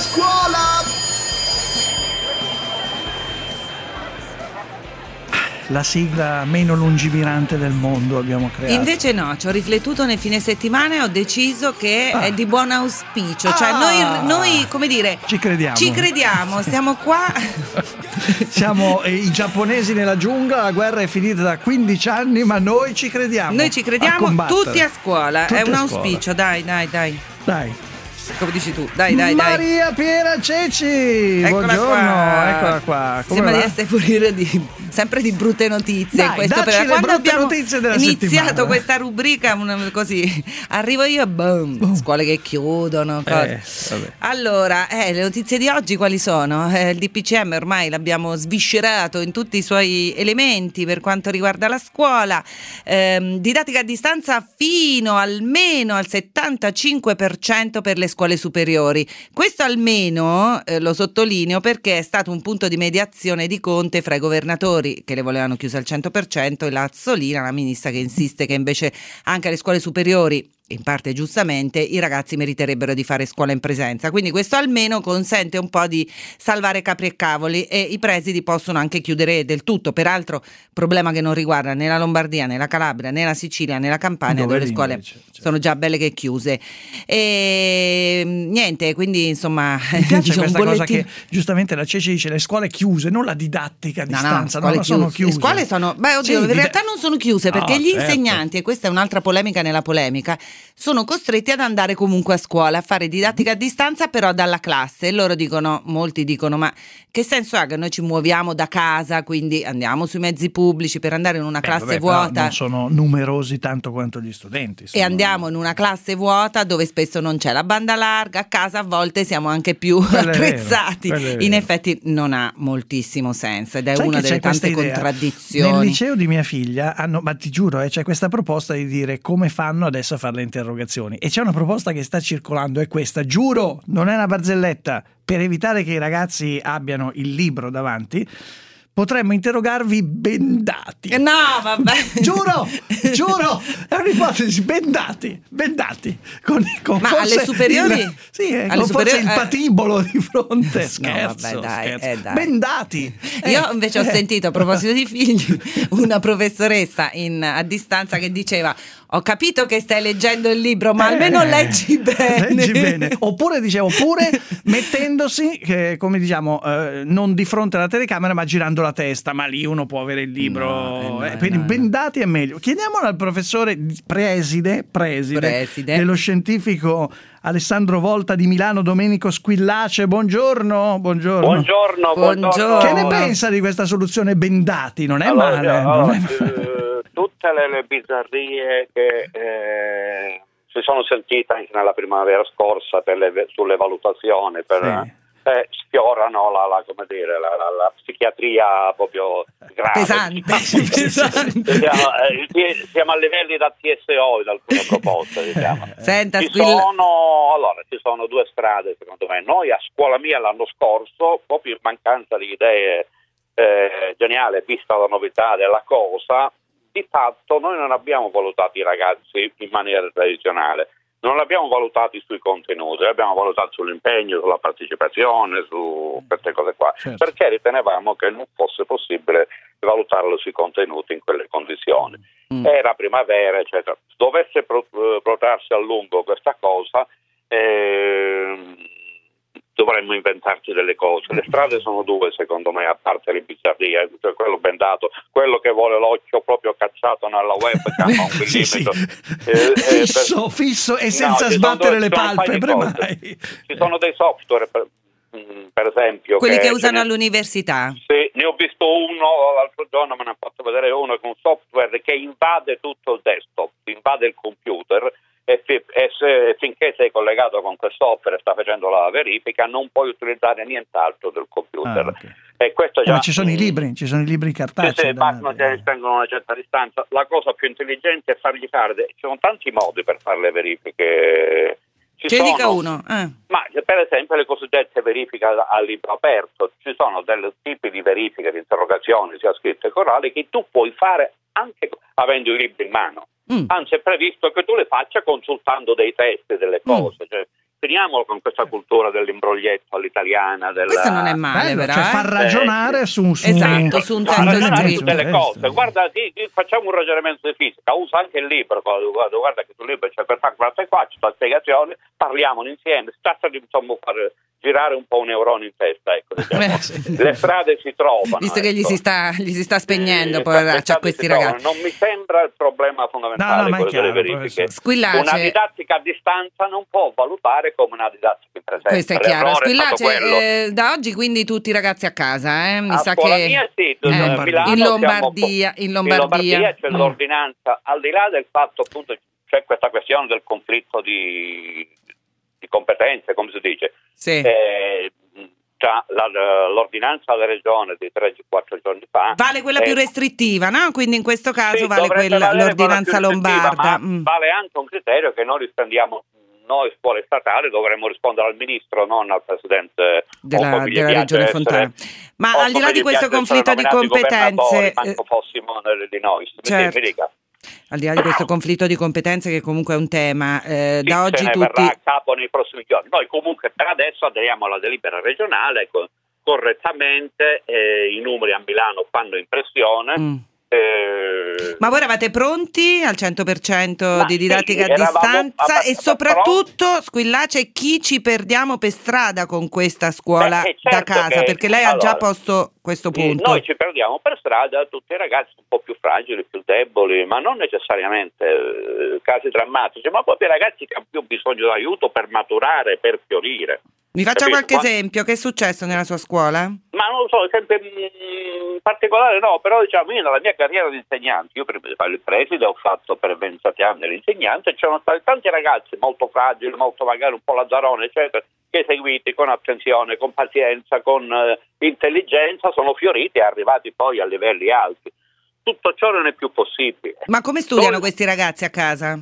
scuola! La sigla meno lungimirante del mondo abbiamo creato. Invece no, ci ho riflettuto nel fine settimana e ho deciso che ah. è di buon auspicio. Cioè, ah. noi, noi, come dire, ci crediamo. Ci crediamo, stiamo qua. Siamo eh, i giapponesi nella giungla, la guerra è finita da 15 anni, ma noi ci crediamo. Noi ci crediamo tutti a scuola. Tutti è un scuola. auspicio, dai, dai, dai. Dai come dici tu. Dai, dai, dai. Maria Piera Ceci. Eccola Buongiorno, qua. eccola qua. Come Sembra va? di essere fuori di sempre di brutte notizie. Dai, questo per, quando abbiamo iniziato settimana. questa rubrica, così arrivo io, boom, boom. scuole che chiudono. Eh, allora, eh, le notizie di oggi quali sono? Eh, il DPCM ormai l'abbiamo sviscerato in tutti i suoi elementi per quanto riguarda la scuola. Eh, didattica a distanza fino almeno al 75% per le scuole superiori. Questo almeno eh, lo sottolineo perché è stato un punto di mediazione di Conte fra i governatori genitori che le volevano chiuse al 100% e la Azzolina, la ministra che insiste che invece anche alle scuole superiori in parte giustamente, i ragazzi meriterebbero di fare scuola in presenza. Quindi questo almeno consente un po' di salvare capri e cavoli e i presidi possono anche chiudere del tutto. Peraltro, problema che non riguarda né la Lombardia, né la Calabria, né la Sicilia, né la Campania, dove, dove le scuole invece, certo. sono già belle che chiuse. E niente, quindi insomma, mi piace questa cosa che giustamente la CECI dice le scuole chiuse, non la didattica a no, distanza, no, no, sono chiuse. Le scuole sono, beh, oddio, sì, in realtà non sono chiuse perché no, gli certo. insegnanti, e questa è un'altra polemica nella polemica, sono costretti ad andare comunque a scuola, a fare didattica a distanza però dalla classe e loro dicono, molti dicono ma che senso ha che noi ci muoviamo da casa, quindi andiamo sui mezzi pubblici per andare in una Beh, classe vabbè, vuota. Non sono numerosi tanto quanto gli studenti. Sono... E andiamo in una classe vuota dove spesso non c'è la banda larga, a casa a volte siamo anche più quello attrezzati. In effetti non ha moltissimo senso ed è Sai una delle tante contraddizioni. Nel liceo di mia figlia hanno, ma ti giuro, eh, c'è questa proposta di dire come fanno adesso a fare le interrogazioni. E c'è una proposta che sta circolando, è questa, giuro, non è una barzelletta, per evitare che i ragazzi abbiano il libro davanti potremmo interrogarvi bendati. No, vabbè. giuro, giuro, è un'ipotesi, bendati, bendati. Con, con Ma alle superiori? Il, sì, eh, alle superiori, il patibolo di fronte. Scherzo, no, vabbè, dai, scherzo. Eh, dai. Bendati. Io invece ho eh. sentito, a proposito di figli, una professoressa in, a distanza che diceva ho capito che stai leggendo il libro, ma almeno eh, leggi bene. Leggi bene. Oppure, dicevo, oppure mettendosi, eh, come diciamo, eh, non di fronte alla telecamera, ma girando la testa. Ma lì uno può avere il libro. No, eh, no, quindi no, bendati è meglio. Chiediamolo al professore preside, preside, preside. dello scientifico Alessandro Volta di Milano, Domenico Squillace. Buongiorno. Buongiorno. Buongiorno. buongiorno. Che ne pensa di questa soluzione bendati? Non è allora, male. Allora, non è male tutte le, le bizzarrie che eh, si sono sentite anche nella primavera scorsa le, sulle valutazioni per, sì. eh, sfiorano la, la, dire, la, la, psichiatria proprio grave. Pesante. pesante. Siamo, eh, siamo, a livelli da TSO in alcune proposte. Diciamo. Senta, ci, sono, allora, ci sono due strade secondo me. Noi a scuola mia l'anno scorso, proprio in mancanza di idee eh, geniale, vista la novità della cosa, di fatto noi non abbiamo valutato i ragazzi in maniera tradizionale, non l'abbiamo valutati sui contenuti, l'abbiamo valutato sull'impegno, sulla partecipazione, su queste cose qua, certo. perché ritenevamo che non fosse possibile valutarlo sui contenuti in quelle condizioni. Mm. Era primavera, eccetera. Dovesse protrarsi a lungo questa cosa, eh, dovremmo inventarci delle cose. Le strade sono due, secondo me, a parte le bizzarrie, cioè quello bendato, quello che vuole l'occhio proprio cacciato nella webcam a un millimetro. sì, Eh, fisso, per... fisso e senza no, sbattere due, le palpebre mai. Ci sono dei software, per, mm, per esempio... Quelli che, che usano ne... all'università? Sì, ne ho visto uno l'altro giorno, me ne ha fatto vedere uno con un software che invade tutto il desktop, invade il computer e, e se, finché sei collegato con software e sta facendo la verifica non puoi utilizzare nient'altro del computer. Ah, okay. E questo già, ma ci sono i libri, ci sono i libri cartacei. Sì, bastano che tengono una certa distanza. La cosa più intelligente è fargli fare, ci sono tanti modi per fare le verifiche. Ci Ce sono, dica uno. Eh. Ma per esempio le cosiddette verifiche a libro aperto, ci sono dei tipi di verifiche, di interrogazioni, sia scritte che orali, che tu puoi fare anche avendo i libri in mano. Mm. Anzi, è previsto che tu le faccia consultando dei testi, delle mm. cose. Mm. Cioè, ti finiamo con questa cultura dell'imbroglietto all'italiana. Della... Questo non è male, Bello, cioè eh? far ragionare su, su Esatto, su un testo scritto. delle cose. Guarda, ti- facciamo un ragionamento di fisica, usa anche il libro, guarda, guarda che sul libro c'è per fare questa qua, c'è la spiegazione, parliamo insieme, si tratta di insomma, fare girare un po' un neurone in testa, ecco, diciamo. Eh, sì. Le strade si trovano. Visto che gli ecco. si sta, gli si sta spegnendo, Eh, poveraccio, le a strade questi si trovano. ragazzi. Non mi sembra il problema fondamentale No, no, quello delle chiaro, verifiche. professore. Squillace. Una didattica a distanza non può valutare come una didattica in presenza. Questo è chiaro. Squillace, eh, da oggi quindi tutti i ragazzi a casa, eh? Mi A sa che mia sì, Eh, a Milano in Lombardia, in Lombardia. c'è Mm. l'ordinanza, al di là del fatto appunto c'è questa questione del conflitto di competenze, come si dice. Sì. Eh, la- l'ordinanza della regione di 3-4 giorni fa. Vale quella eh, più restrittiva, no? Quindi in questo caso sì, vale quella, l'ordinanza lombarda. ma Mm. vale anche un criterio che noi rispondiamo noi scuole statali dovremmo rispondere al ministro, non al presidente Della, della regione Fontana. Ma al di là di questo conflitto di competenze, eh, fossimo di noi. Certo. mi dica. Al di là di questo conflitto di competenze che comunque è un tema, eh, Sì, da oggi ne tutti... verrà a capo nei prossimi giorni. Noi comunque per adesso aderiamo alla delibera regionale co- correttamente, eh, i numeri a Milano fanno impressione. Mm. eh, Ma voi eravate pronti al 100% Ma di sì, didattica a eravamo distanza e soprattutto, Squillace, chi ci perdiamo per strada con questa scuola Beh, da certo casa? che- Perché lei ha già allora, posto questo punto. Noi ci perdiamo per strada tutti i ragazzi un po' più fragili, più deboli, ma non necessariamente eh, casi drammatici, ma proprio i ragazzi che hanno più bisogno di aiuto per maturare, per fiorire. Mi faccia Capito? qualche Qua- esempio, che è successo nella sua scuola? Ma non lo so, sempre mm, in particolare no, però diciamo io nella mia carriera di insegnante, io prima di fare il preside ho fatto per 27 anni l'insegnante c'erano stati tanti ragazzi molto fragili, molto magari un po' lazzarone, eccetera, che seguiti con attenzione, con pazienza, con eh, intelligenza, sono fioriti e arrivati poi a livelli alti. Tutto ciò non è più possibile. Ma come studiano Noi- questi ragazzi a casa?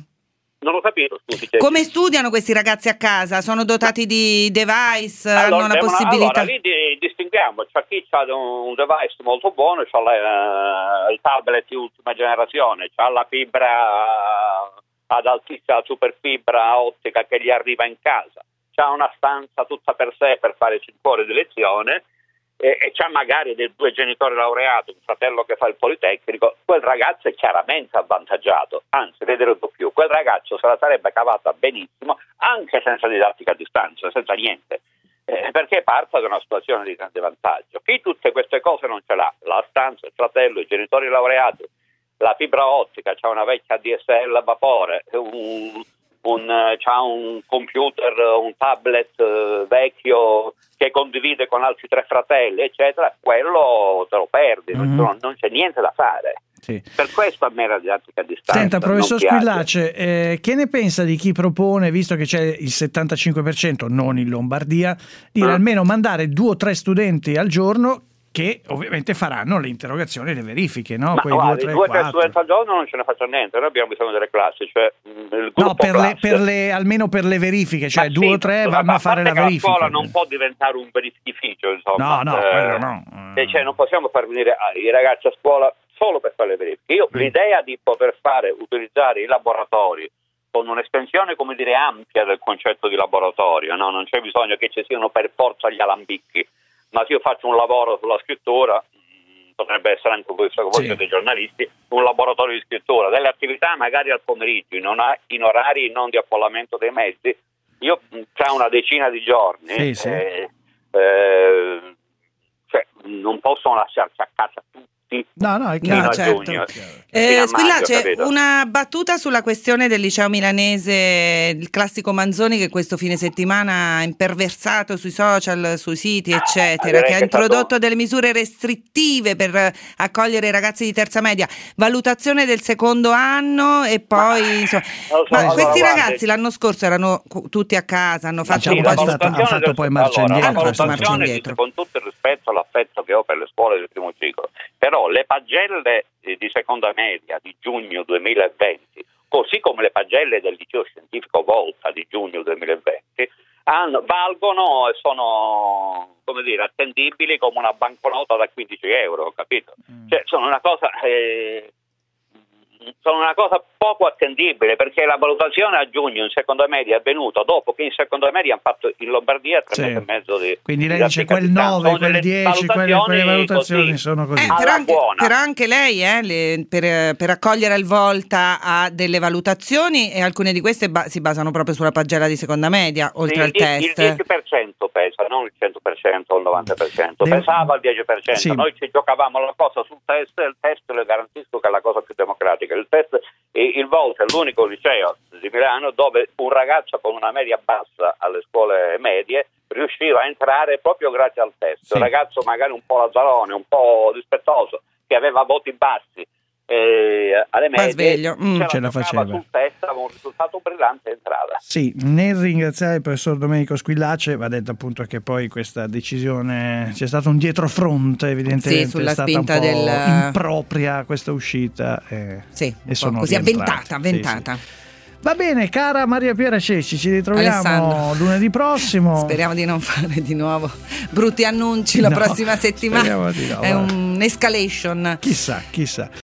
Non ho capito, scusi. Come studiano questi ragazzi a casa? Sono dotati di device? Hanno la devono- possibilità? allora, lì di- distinguiamo, c'è chi ha un device molto buono, c'ha la- il tablet di ultima generazione, c'ha la fibra ad altissima superfibra ottica che gli arriva in casa, c'ha una stanza tutta per sé per fare 5 ore di lezione e, e c'ha magari dei due genitori laureati, un fratello che fa il politecnico, quel ragazzo è chiaramente avvantaggiato, anzi, le di più, quel ragazzo se la sarebbe cavata benissimo anche senza didattica a distanza, senza niente eh, perché parte da una situazione di grande vantaggio. Chi tutte queste cose non ce l'ha, la stanza, il fratello, i genitori laureati, la fibra ottica, c'ha una vecchia DSL a vapore, un, un, eh, c'ha un computer, un tablet eh, vecchio che condivide con altri tre fratelli, eccetera, quello te lo perdi, non- Mhm. non, non c'è niente da fare. Sì. Per questo a me la didattica a distanza. Senta, professor. Squillace, eh, che ne pensa di chi propone, visto che c'è il 75%, non in Lombardia, di Ah. almeno mandare due o tre studenti al giorno che ovviamente faranno le interrogazioni e le verifiche, no? Ma Quei guardi, due, due o tre, quattro. studenti al giorno non ce ne faccio niente, noi abbiamo bisogno delle classi, cioè gruppo No, per le, per le- almeno per le verifiche, cioè Ma due sì, o tre vanno a fare la verifica. La scuola non può diventare un verifichificio, No, insomma. no, Eh, quello no. e cioè, non possiamo far venire ah, i ragazzi a scuola solo per fare le verifiche. Io Mm. l'idea di poter fare, utilizzare i laboratori con un'estensione, come dire, ampia del concetto di laboratorio, no? non c'è bisogno che ci siano per forza gli alambicchi, ma se io faccio un lavoro sulla scrittura, mh, potrebbe essere anche questo che voi Sì. siete giornalisti, un laboratorio di scrittura, delle attività magari al pomeriggio, in, ona- in orari non di affollamento dei mezzi. Io mh, tra una decina di giorni Sì, sì. eh, eh, cioè, non possono lasciarci a casa tutti No, no, è chiaro. a certo. Eh, Fino a Squillace, maggio, capito? una battuta sulla questione del liceo milanese, il classico Manzoni che questo fine settimana ha imperversato sui social, sui siti, eccetera, direi che ha è stato- introdotto delle misure restrittive per eh, accogliere i ragazzi di terza media, valutazione del secondo anno e poi... insomma- non lo so, ma questi guardi, ragazzi l'anno scorso erano tutti a casa, hanno fatto Diciamo un po' di... hanno fatto poi marcia allora, indietro, marcia indietro. con tutto il rispetto e l'affetto che ho per le scuole del primo ciclo, però le pagelle eh, di seconda media di giugno 2020, così come le pagelle del liceo scientifico Volta di giugno 2020, hanno- valgono e sono come dire, attendibili come una banconota da 15 euro, capito? Mm. Cioè, sono una cosa eh, sono una cosa poco attendibile perché la valutazione a giugno in seconda media è avvenuta dopo che in seconda media hanno fatto in Lombardia tre Sì. mesi e mezzo di Quindi lei di dice quel didattica 9, Sono quel delle 10, quelle, quelle valutazioni così. sono così. Eh, però, anche, buona. però anche lei eh, le- per, per accogliere il Volta ha delle valutazioni e alcune di queste ba- si basano proprio sulla pagella di seconda media, oltre Sì, al il- test. Il 10% pesa, non il 100% o il 90%, Devo- pesava il 10%. Sì. Noi ci giocavamo la cosa sul test e il test le garantisco che è la cosa più democratica. Il test, il Volta è l'unico liceo di Milano dove un ragazzo con una media bassa alle scuole medie riusciva a entrare proprio grazie al test. Sì. Un ragazzo magari un po' lazzarone, un po' dispettoso, che aveva voti bassi. Eh, alle medie sveglio, mm. Ce la faceva. sul test aveva un risultato brillante e entrava Sì, nel ringraziare il professor Domenico Squillace va detto appunto che poi questa decisione c'è stato un dietrofronte evidentemente Sì, sulla è stata spinta un po' del- impropria questa uscita e, Sì, e sono così rientrati. avventata, Sì, avventata. sì. Va bene, cara Maria Piera Cesci, ci ritroviamo Alessandro. lunedì prossimo. Speriamo di non fare di nuovo brutti annunci la No, prossima settimana. speriamo di no, È un'escalation. Chissà, chissà.